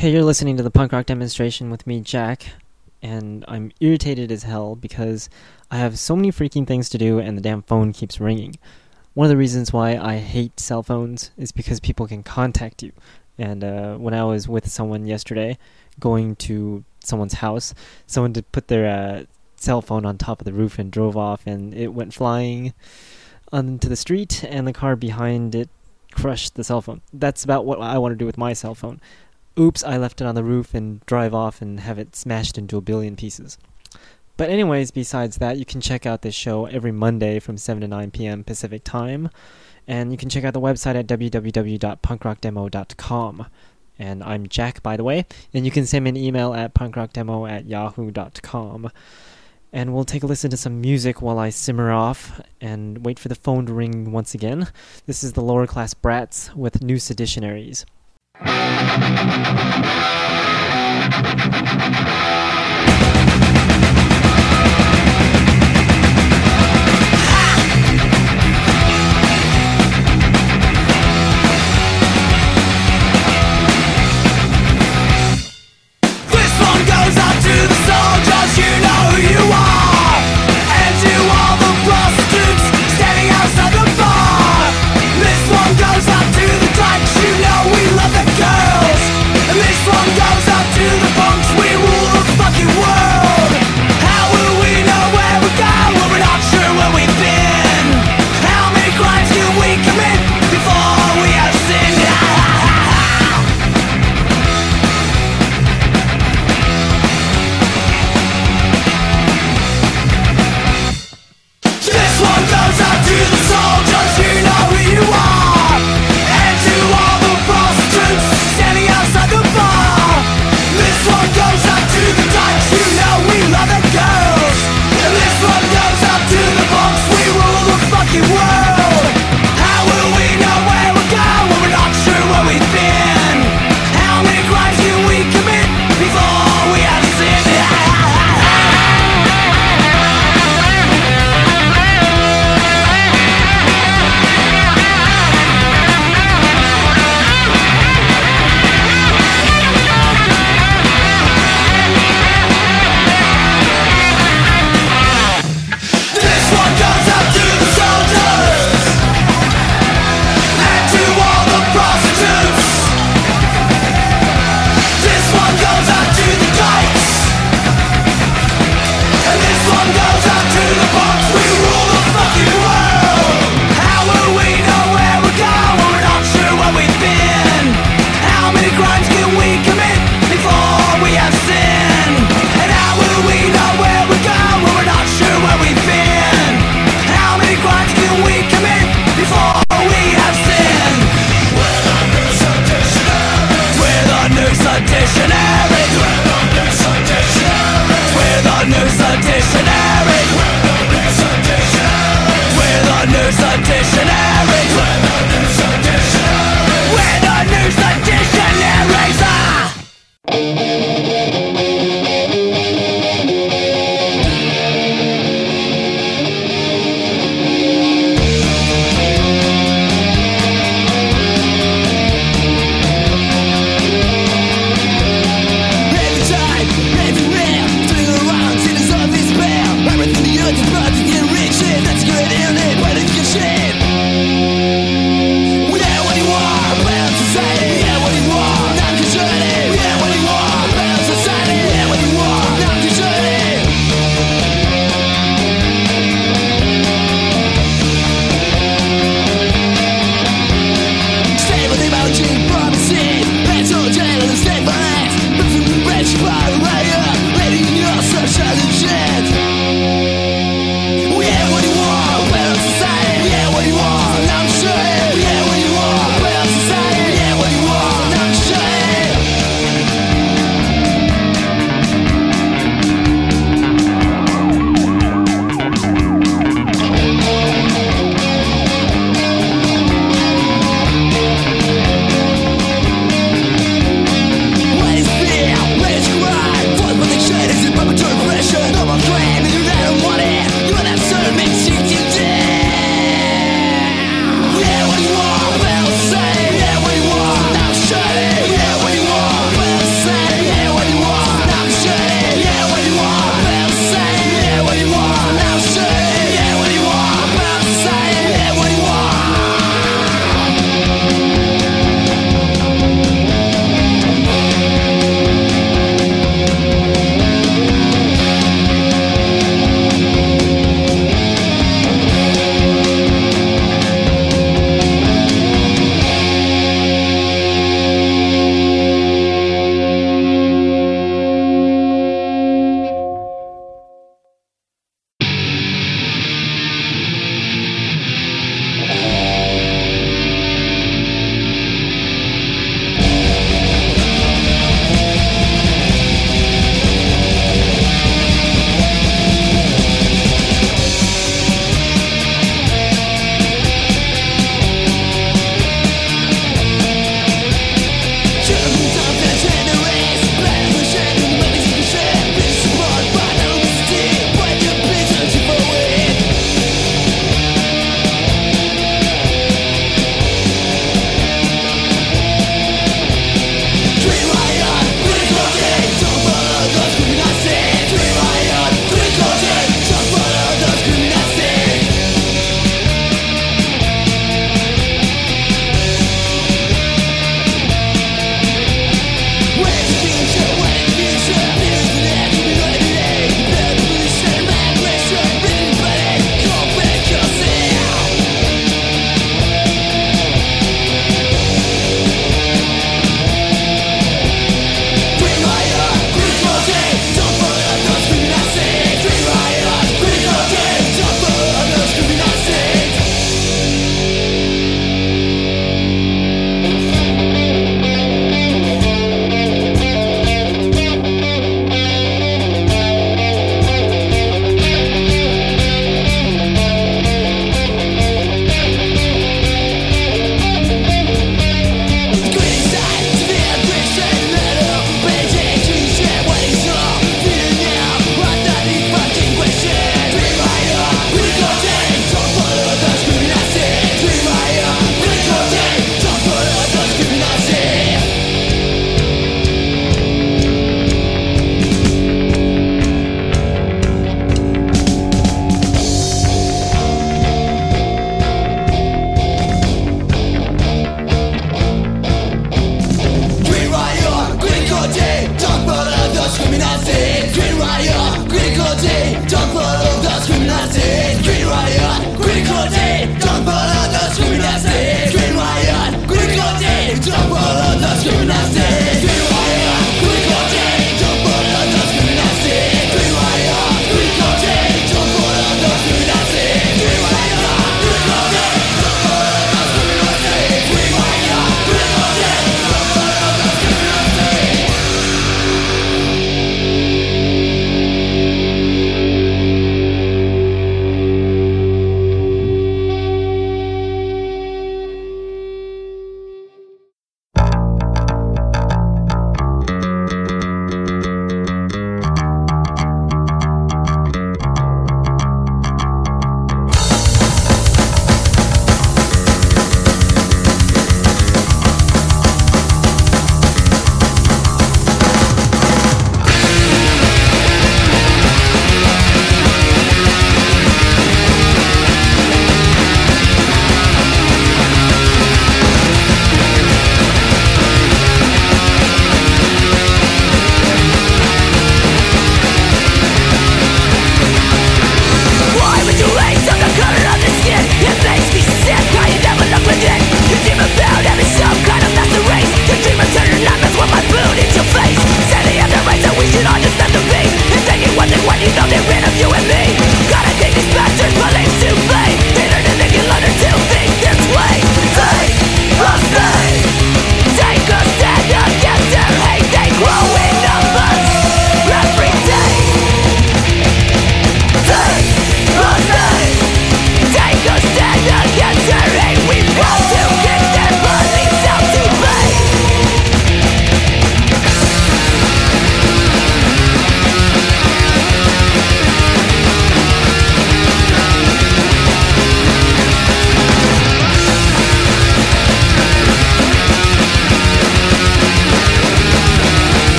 Hey, you're listening to the punk rock demonstration with me, Jack, and I'm irritated as hell because I have so many freaking things to do and the damn phone keeps ringing. One of the reasons why I hate cell phones is because people can contact you. And uh, when I was with someone yesterday, going to someone's house, someone did put their uh, cell phone on top of the roof and drove off, and it went flying onto the street, and the car behind it crushed the cell phone. That's about what I want to do with my cell phone. Oops, I left it on the roof and drive off and have it smashed into a billion pieces. But, anyways, besides that, you can check out this show every Monday from 7 to 9 p.m. Pacific Time. And you can check out the website at www.punkrockdemo.com. And I'm Jack, by the way. And you can send me an email at punkrockdemo at yahoo.com. And we'll take a listen to some music while I simmer off and wait for the phone to ring once again. This is the lower class brats with new seditionaries. This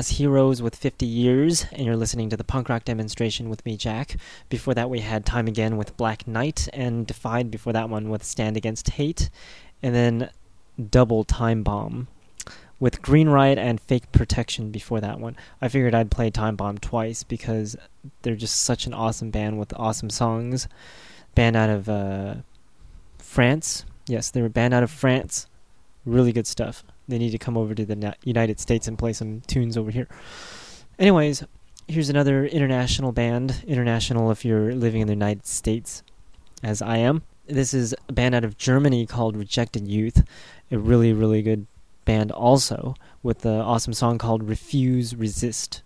Underclass Heroes with 50 Years, and you're listening to the punk rock demonstration with me, Jack. Before that, we had Time Again with Black Knight, and Defied before that one with Stand Against Hate, and then Double Time Bomb with Green Riot and Fake Protection before that one. I figured I'd play Time Bomb twice because they're just such an awesome band with awesome songs. Band out of uh, France. Yes, they're a band out of France. Really good stuff they need to come over to the United States and play some tunes over here. Anyways, here's another international band. International if you're living in the United States, as I am. This is a band out of Germany called Rejected Youth. A really, really good band, also, with the awesome song called Refuse Resist.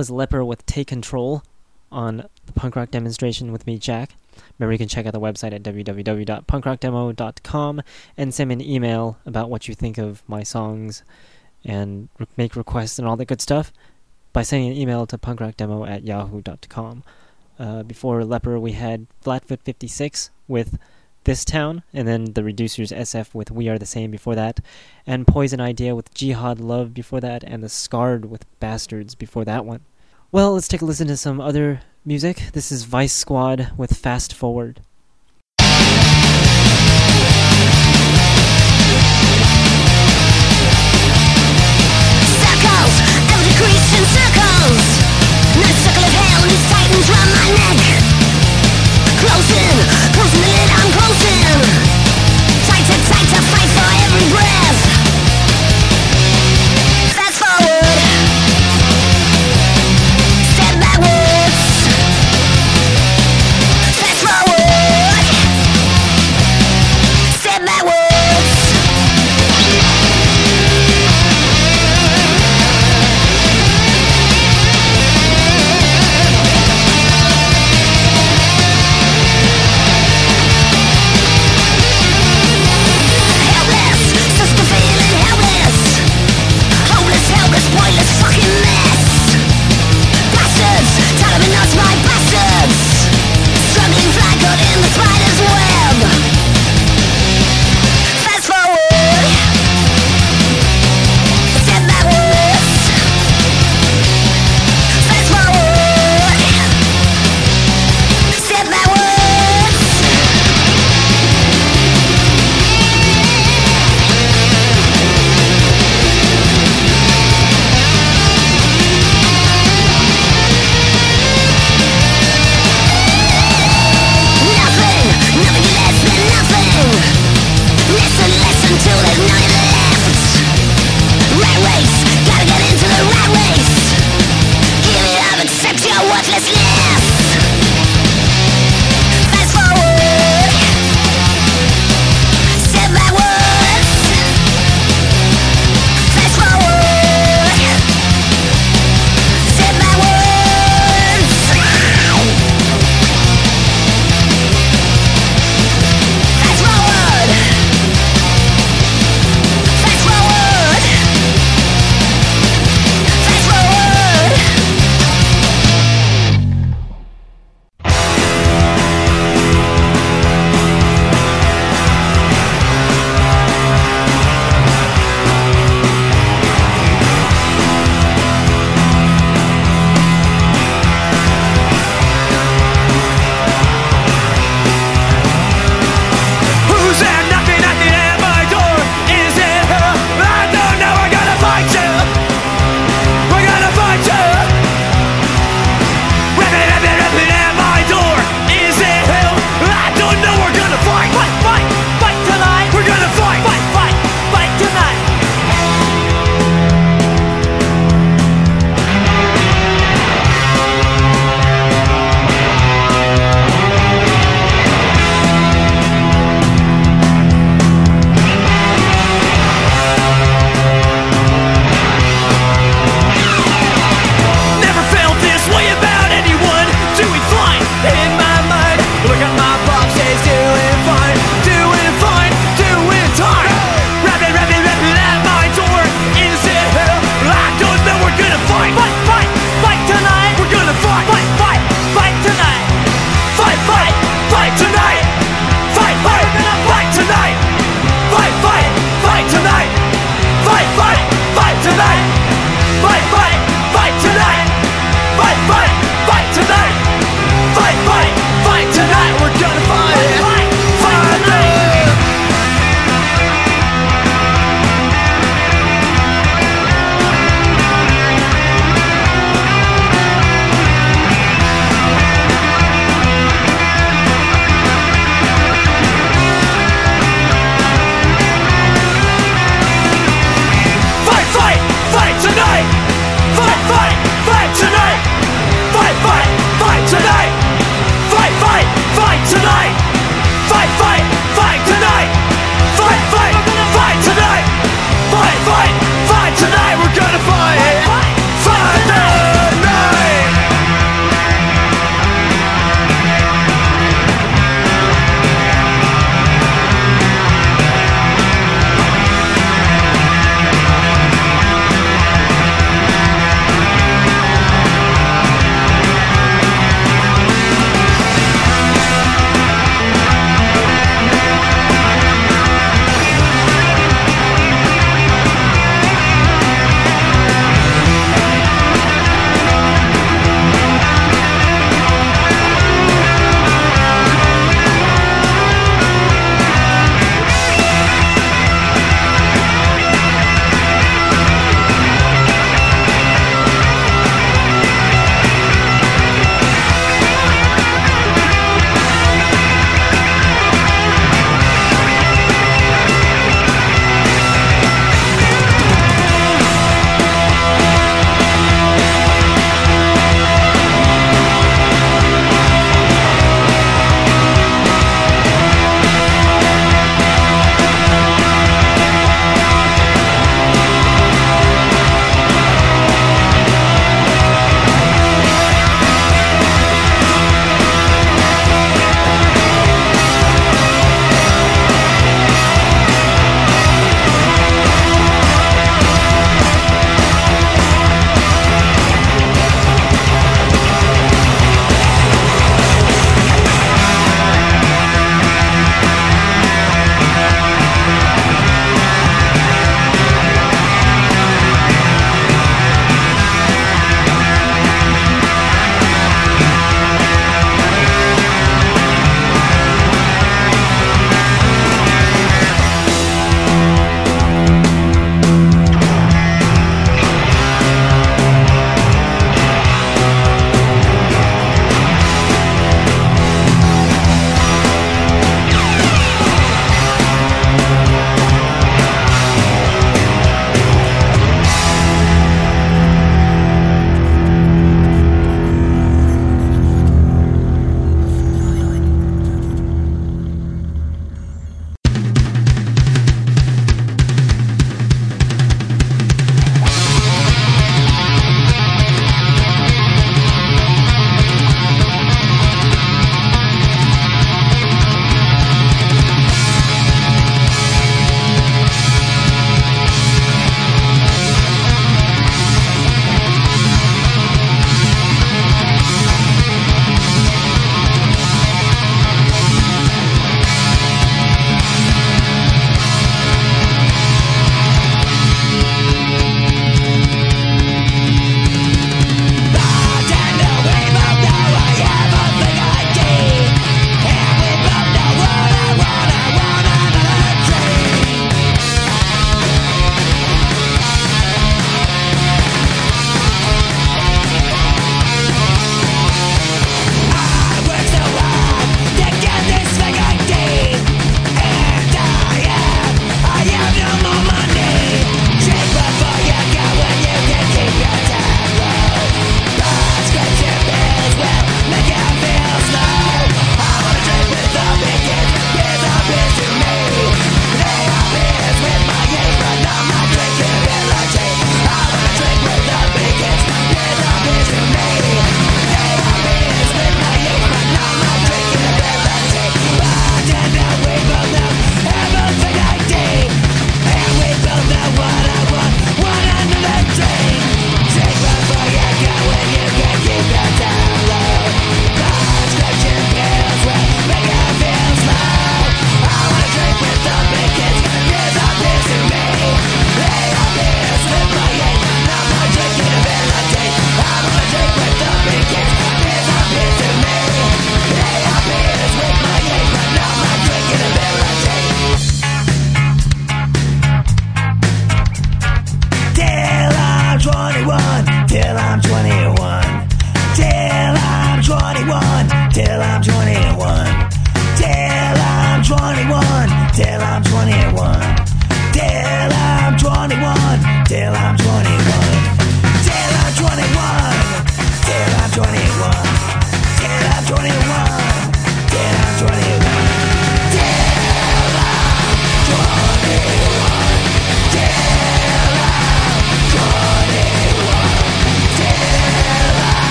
Was Leper with Take Control on the punk rock demonstration with me, Jack. Remember, you can check out the website at www.punkrockdemo.com and send me an email about what you think of my songs and make requests and all that good stuff by sending an email to punkrockdemo at yahoo.com. Uh, before Leper, we had Flatfoot 56 with This Town, and then the Reducers SF with We Are the Same before that, and Poison Idea with Jihad Love before that, and The Scarred with Bastards before that one. Well, let's take a listen to some other music. This is Vice Squad with Fast Forward. Circles, every Christian circles. Night circle of hell, these titans round my neck. Closing, closing the lid, I'm closing. Tighter, tighter, fight for every breath.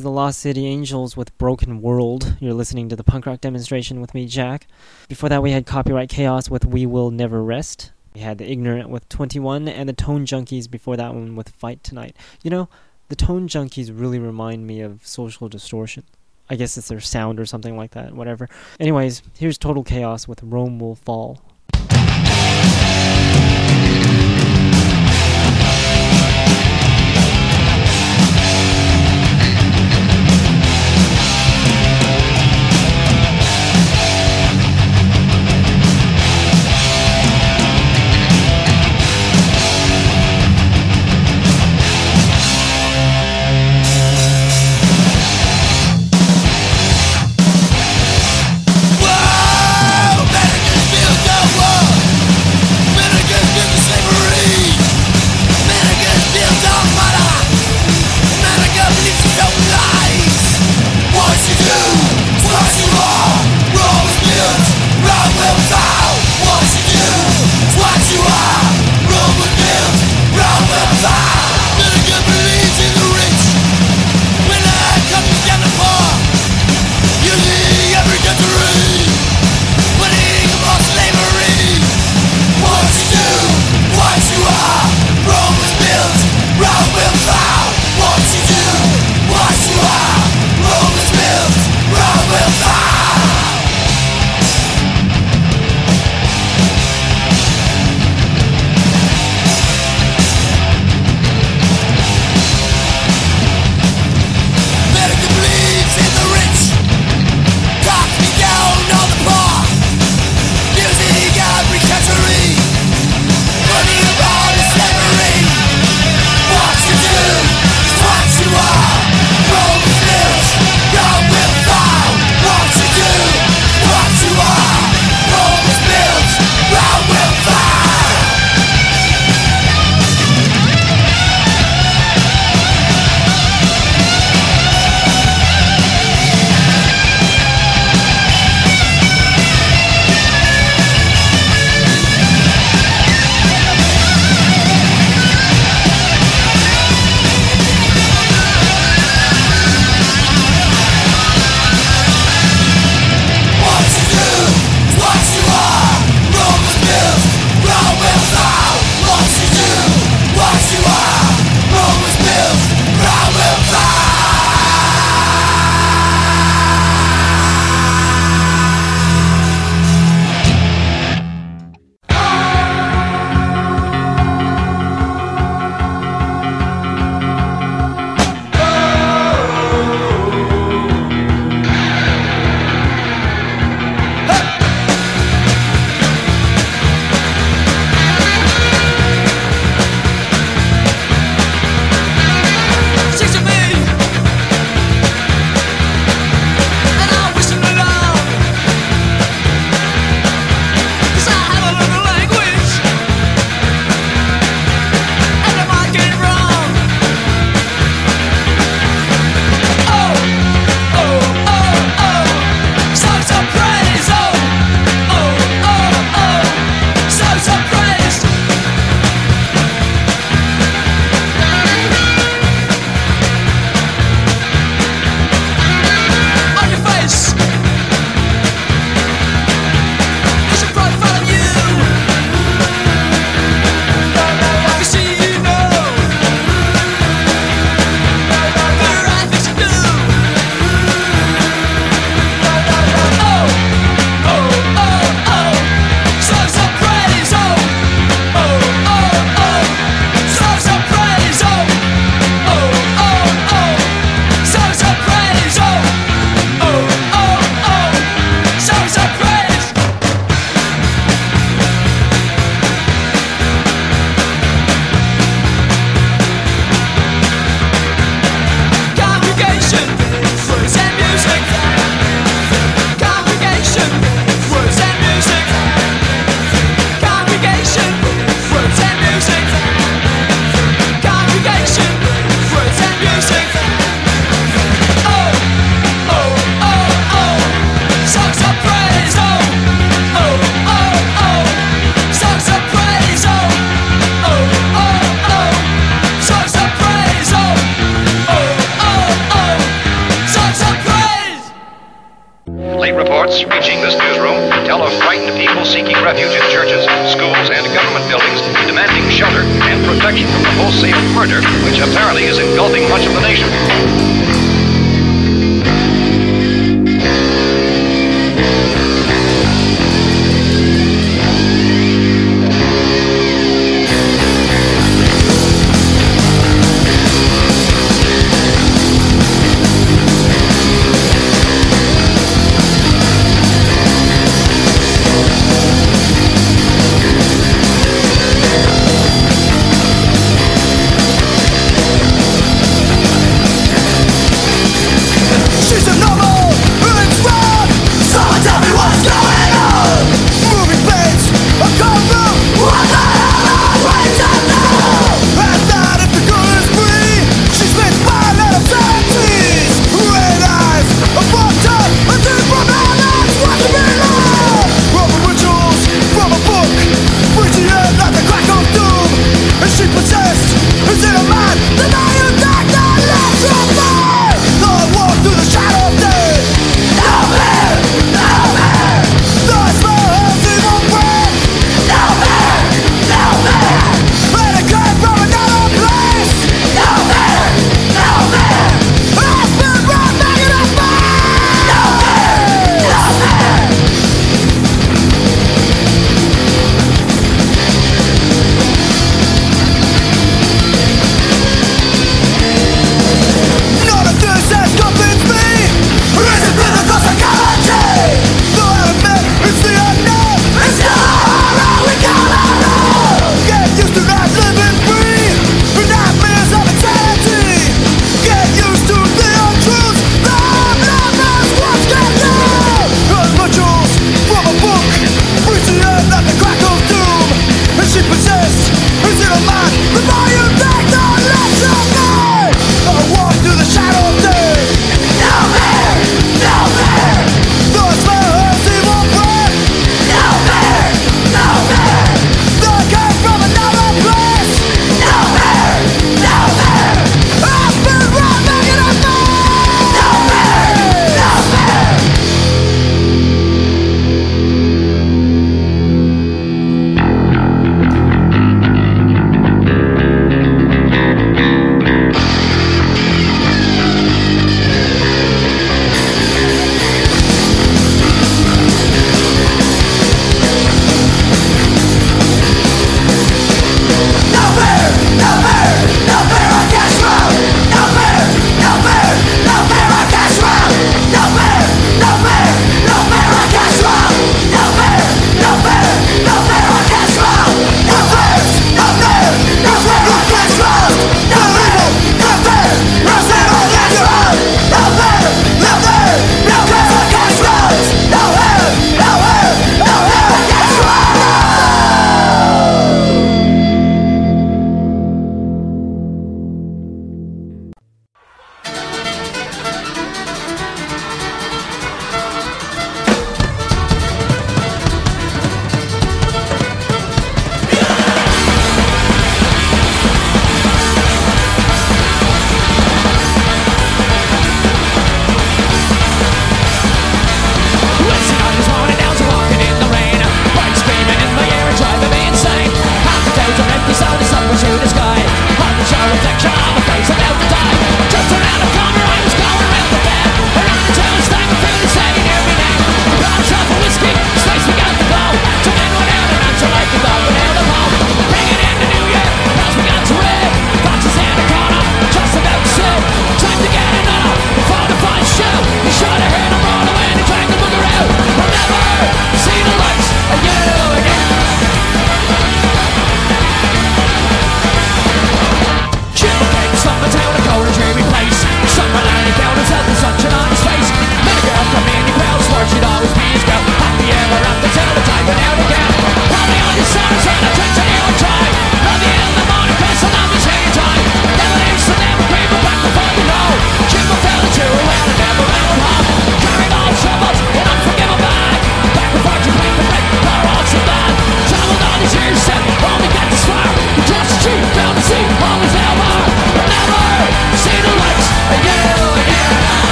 was the Lost City Angels with Broken World. You're listening to the punk rock demonstration with me, Jack. Before that, we had Copyright Chaos with We Will Never Rest. We had The Ignorant with 21, and The Tone Junkies before that one with Fight Tonight. You know, The Tone Junkies really remind me of Social Distortion. I guess it's their sound or something like that, whatever. Anyways, here's Total Chaos with Rome Will Fall.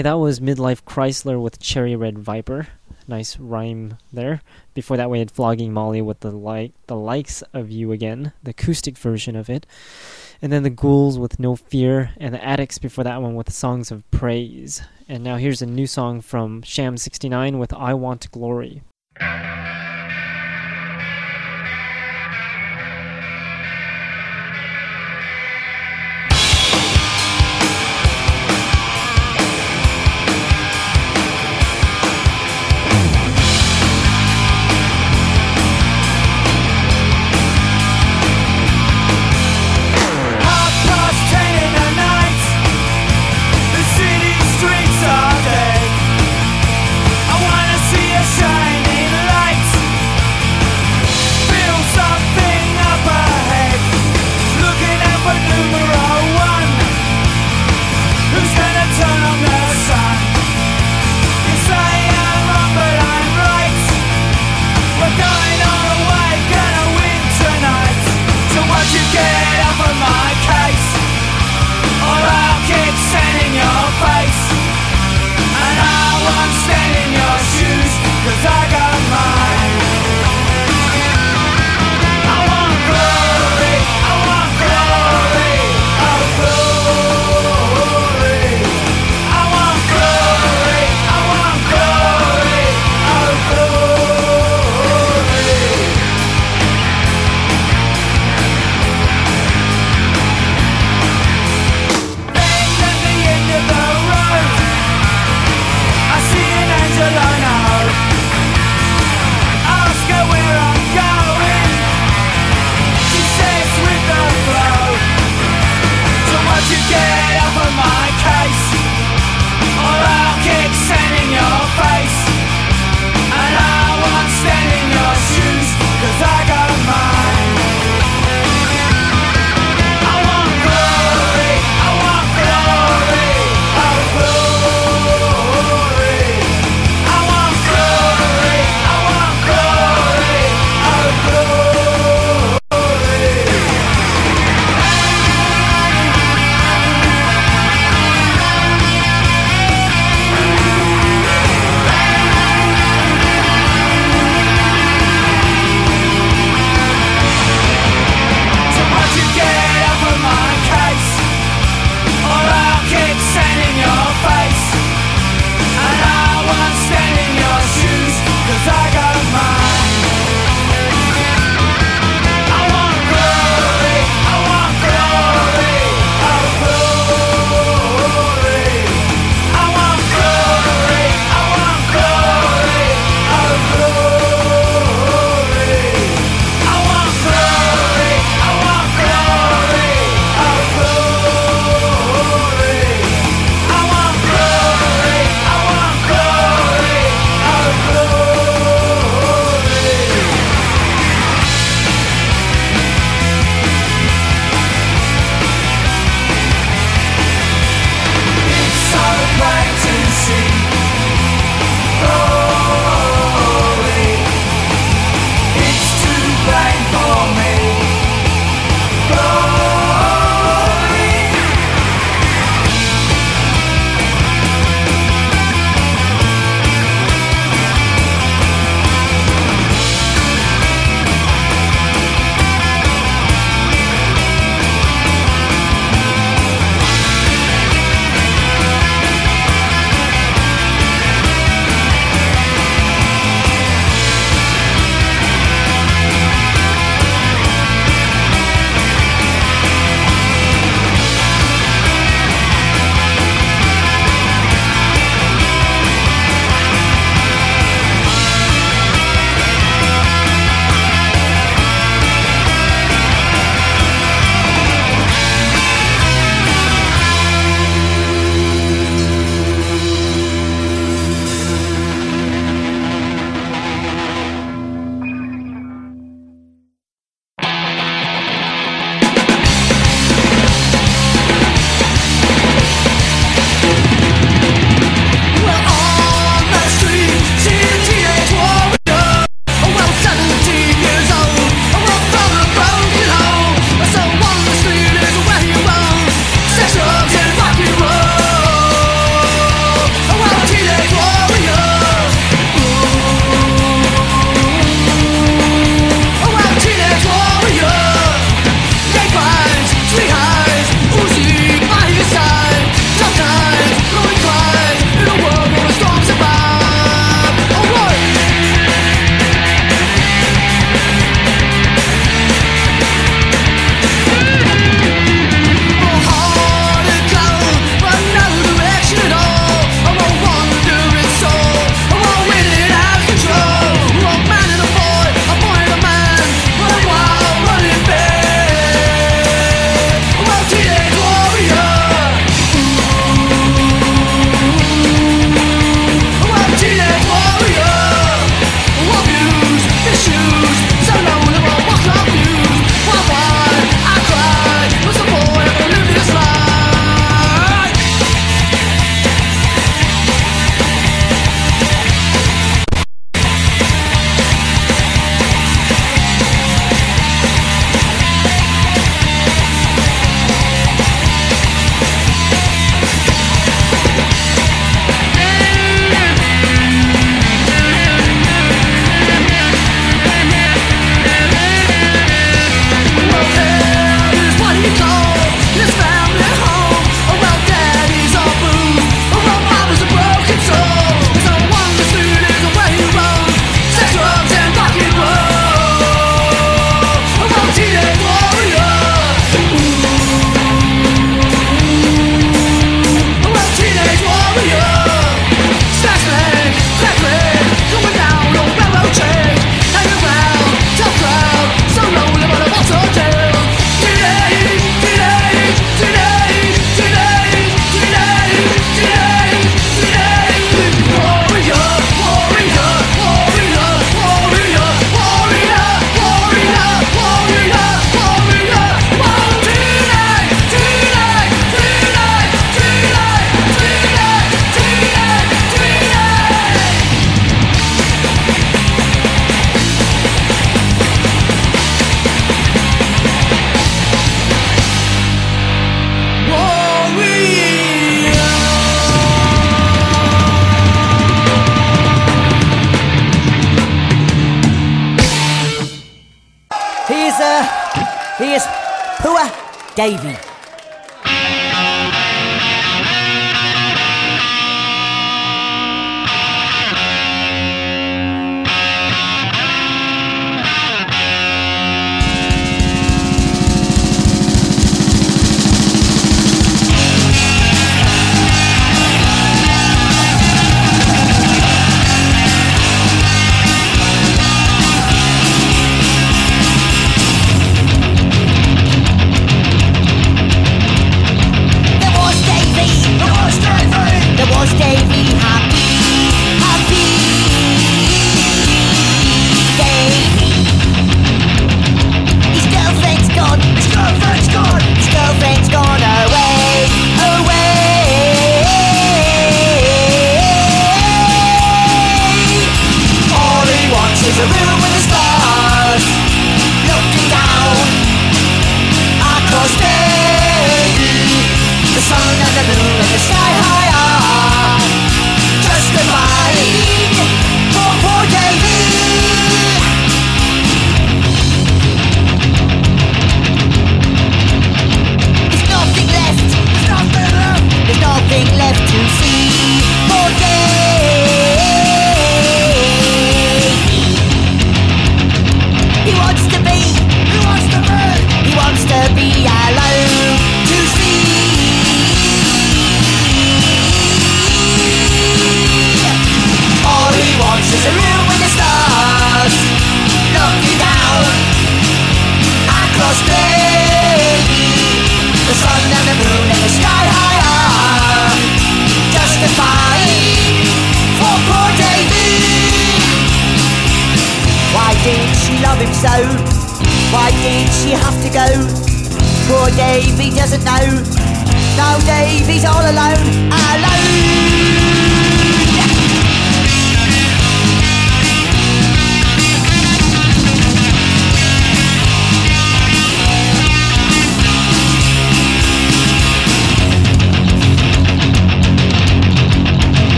Hey, that was Midlife Chrysler with Cherry Red Viper. Nice rhyme there. Before that, we had Flogging Molly with the like the likes of you again, the acoustic version of it, and then the Ghouls with No Fear, and the Adicts before that one with Songs of Praise. And now here's a new song from Sham69 with I Want Glory.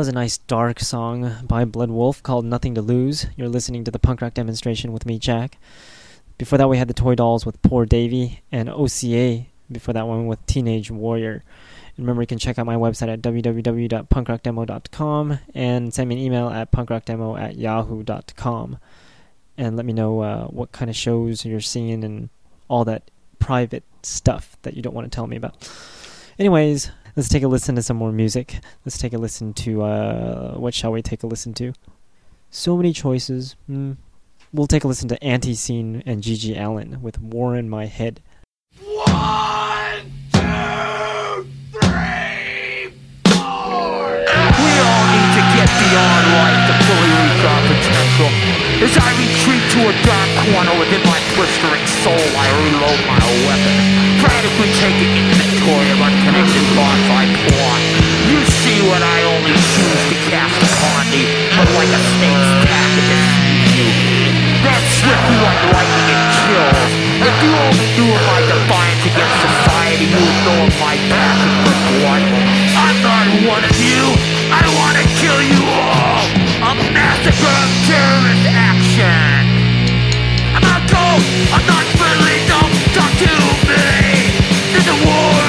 Was a nice dark song by Blood Wolf called Nothing to Lose. You're listening to the punk rock demonstration with me, Jack. Before that, we had the Toy Dolls with Poor Davy and OCA before that one with Teenage Warrior. And remember, you can check out my website at www.punkrockdemo.com and send me an email at punkrockdemo at yahoo.com. And let me know uh, what kind of shows you're seeing and all that private stuff that you don't want to tell me about. Anyways, let's take a listen to some more music. Let's take a listen to uh, what shall we take a listen to? So many choices. Mm. We'll take a listen to Antiseen and GG Allin with War in My Head. One, two, three, four. We all need to get beyond life to fully reach our potential. As I retreat to a dark corner within my blistering soul, I reload my weapon, frantically taking inventory of unconnected thoughts I plot. You see what I only choose to cast upon thee, but like a snake's tack it you. That swiftly like lightning it kills. If you only knew of my defiance against society, you would know of my passion for blood. I'm not one of you. I want to kill you all. A massacre of terrorist action. I'm not cold. I'm not friendly. Don't talk to me. There's a war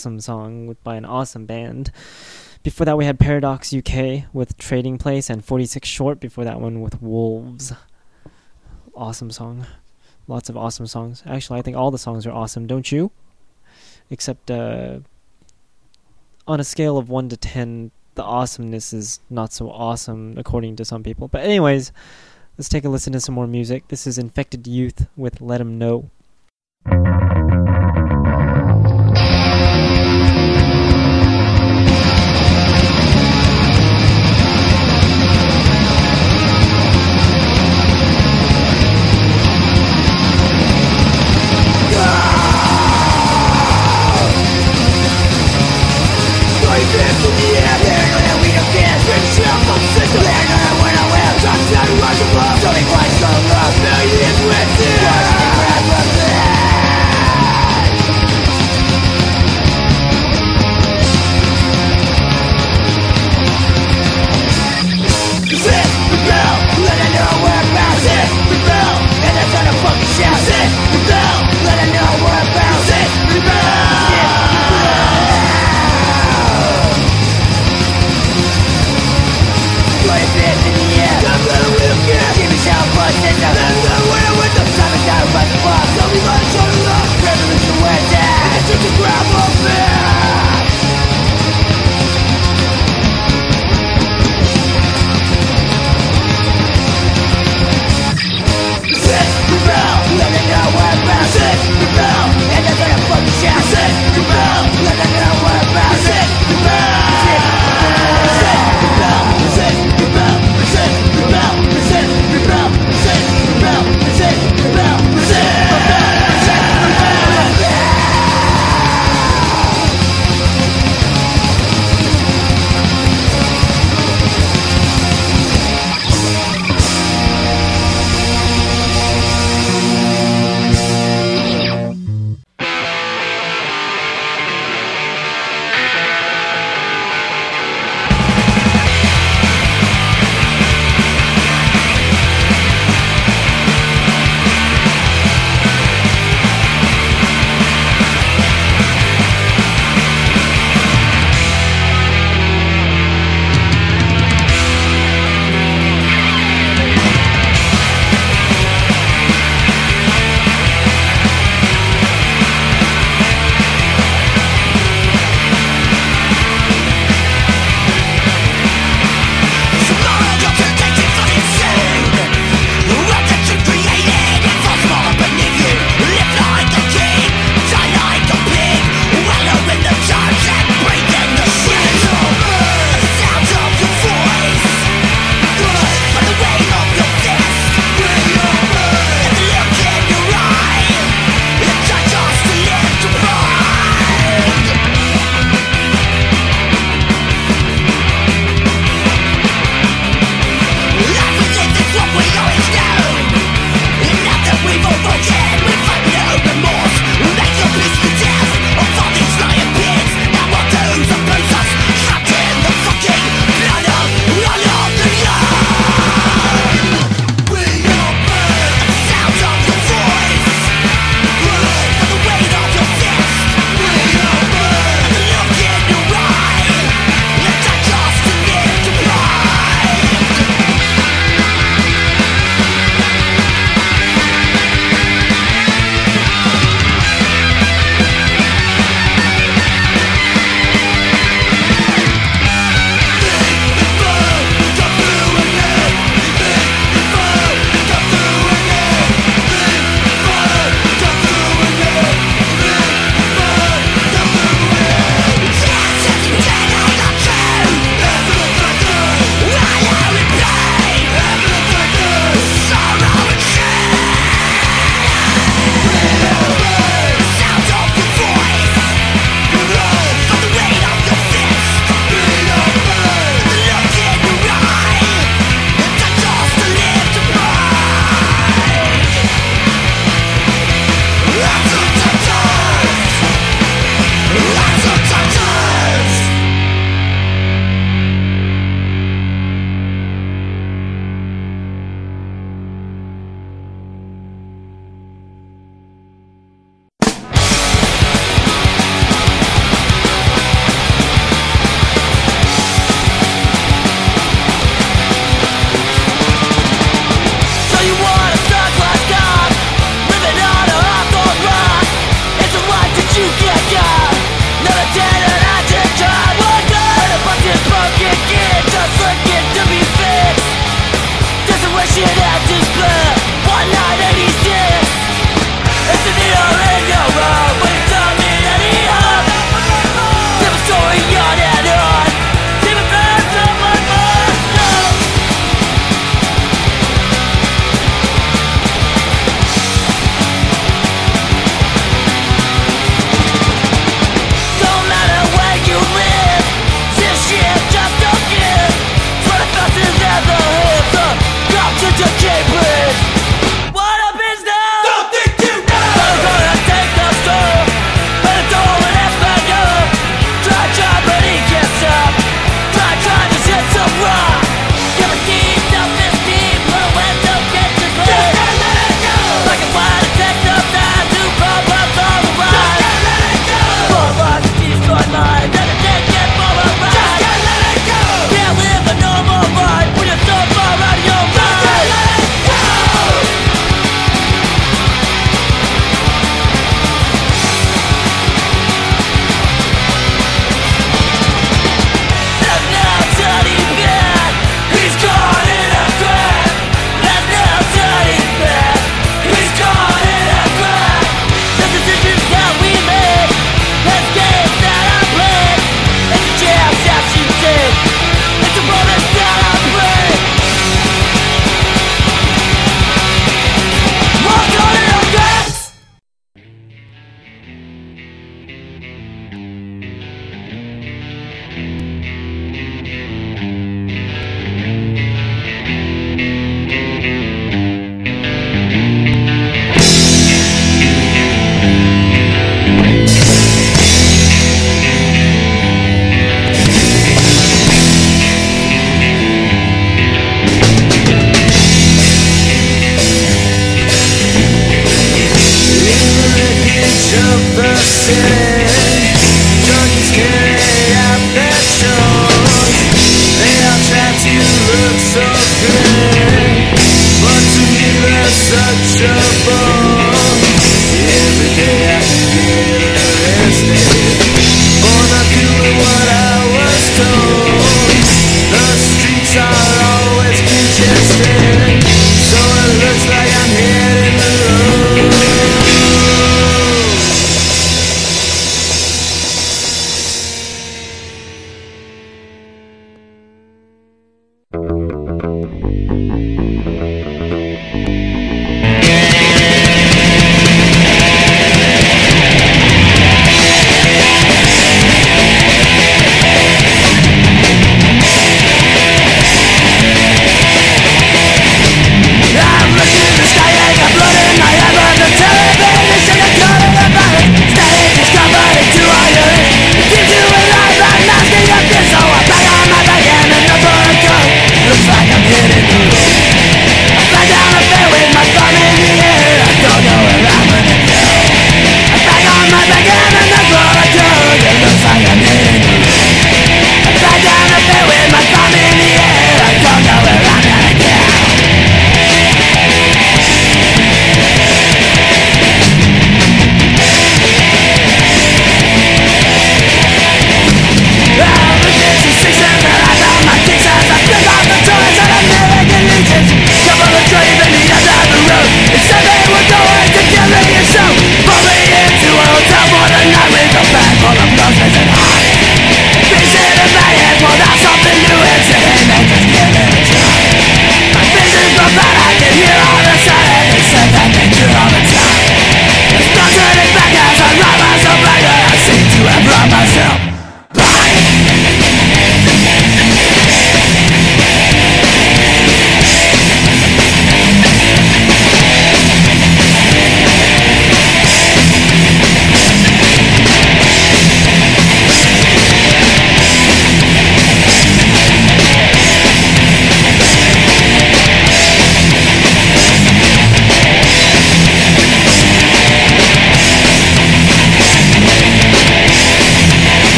Awesome song with, by an awesome band. Before that, we had Paradox UK with Trading Place and 46 Short before that one with Wolves. Awesome song. Lots of awesome songs. Actually, I think all the songs are awesome, don't you? Except uh, on a scale of 1 to 10, the awesomeness is not so awesome according to some people. But, anyways, let's take a listen to some more music. This is Infected Youth with Let 'em Know.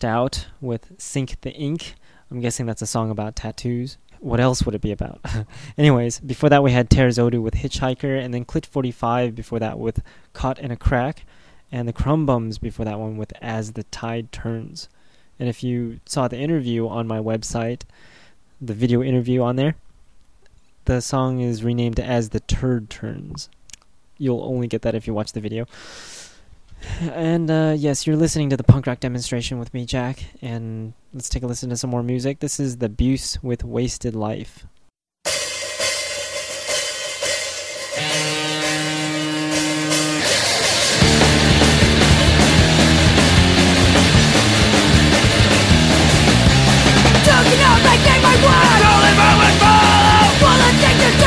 That was Crashed Out with Sink the Ink. I'm guessing that's a song about tattoos. What else would it be about? Anyways, before that we had Terzodu with Hitchhiker, and then Clit 45 before that with Caught in a Crack, and the Crumbums before that one with As the Tide Turns. And if you saw the interview on my website, the video interview on there, the song is renamed as The Turd Turns. You'll only get that if you watch the video. And uh, yes, you're listening to the punk rock demonstration with me, Jack. And let's take a listen to some more music. This is The Buse with Wasted Life.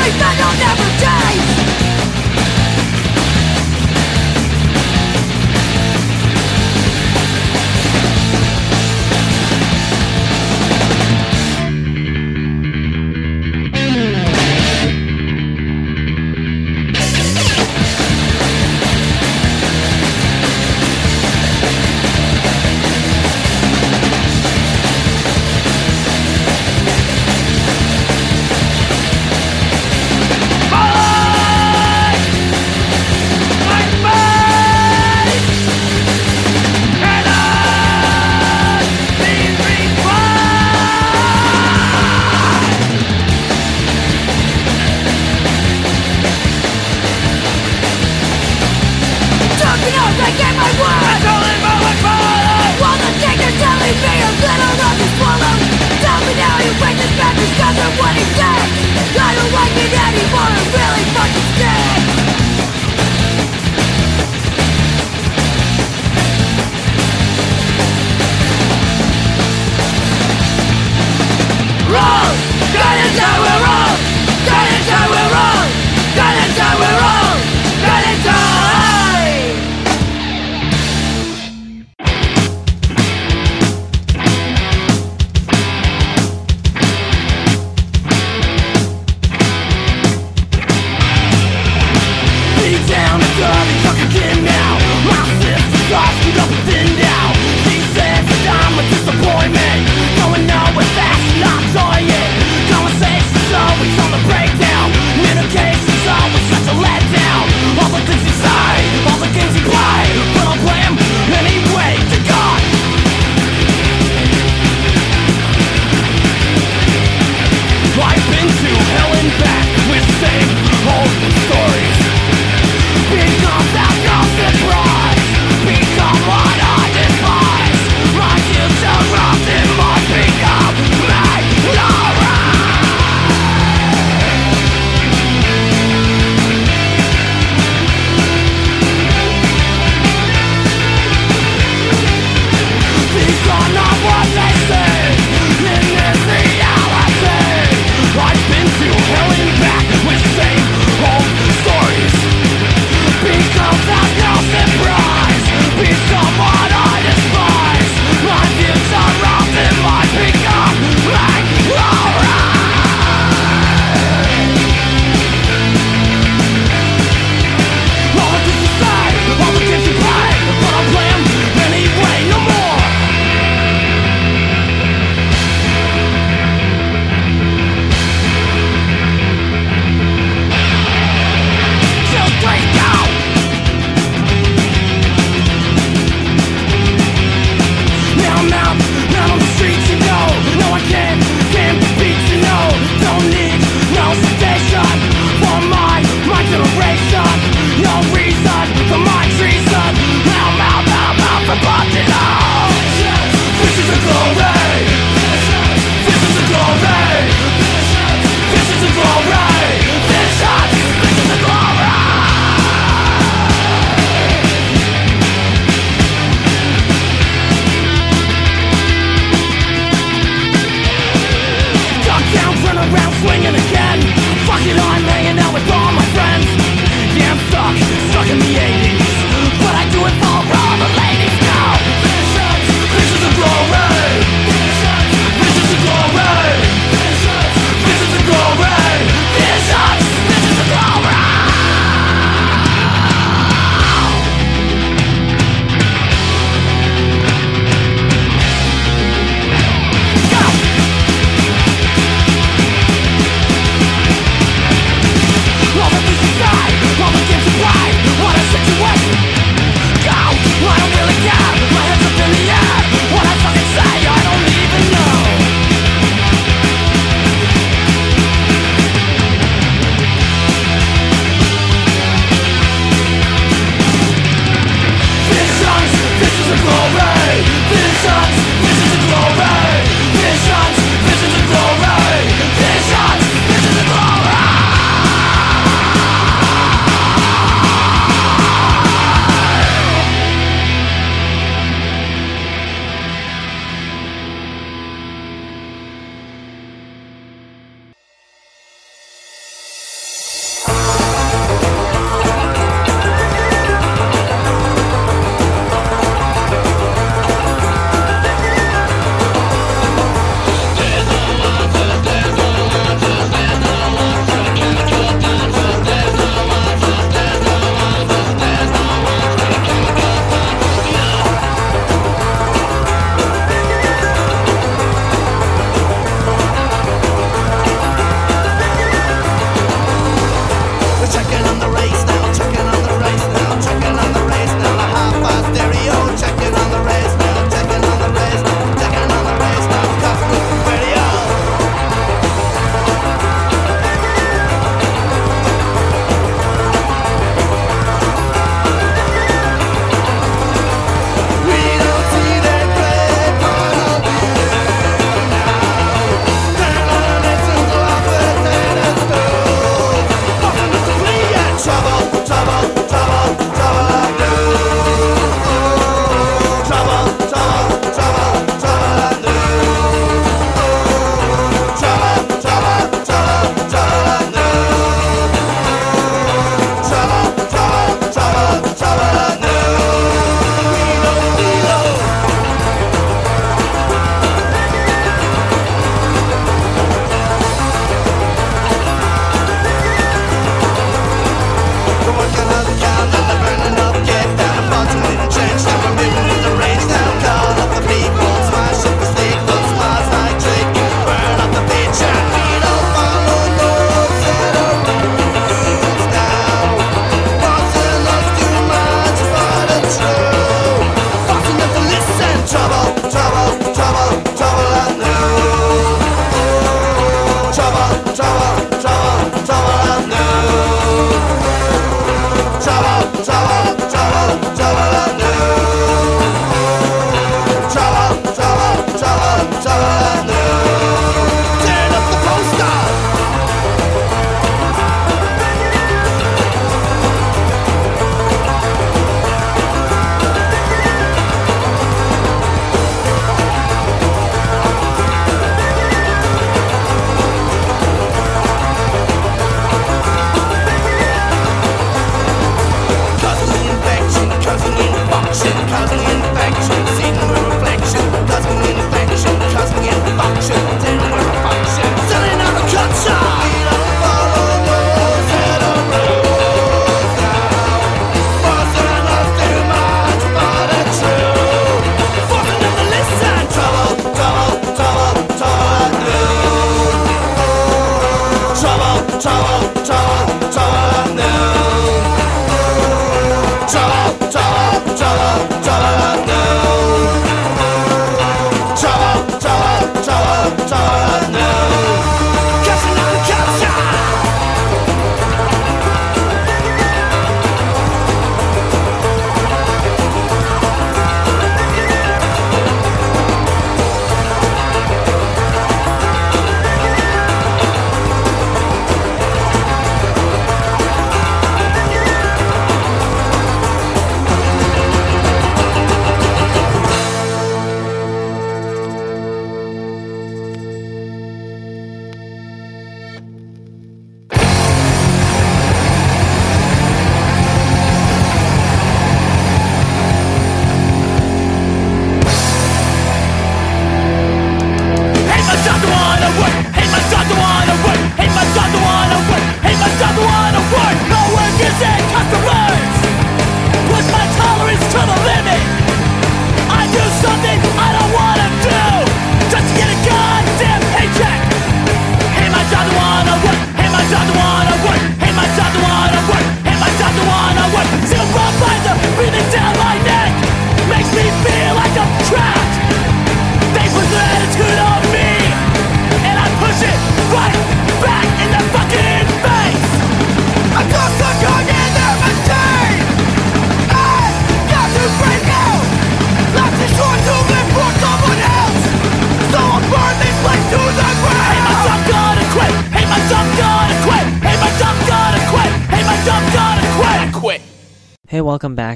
Me that I'll never change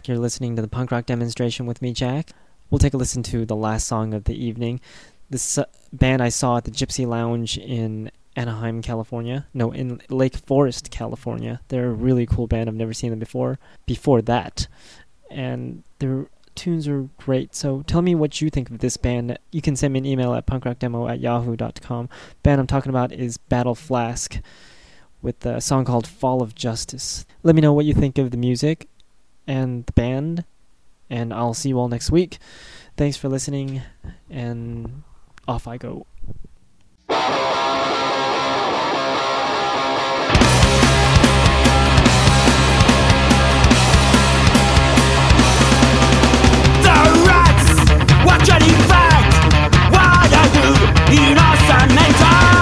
You're listening to the punk rock demonstration with me, Jack. We'll take a listen to the last song of the evening. This uh, band I saw at the Gypsy Lounge in Anaheim, California. No, in Lake Forest, California. They're a really cool band. I've never seen them before. Before that, and their tunes are great. So tell me what you think of this band. You can send me an email at punkrockdemo at yahoo.com. Band I'm talking about is Battle Flask with a song called Fall of Justice. Let me know what you think of the music and the band. And I'll see you all next week. Thanks for listening, and off I go. Watch any fact What I do In awesome mental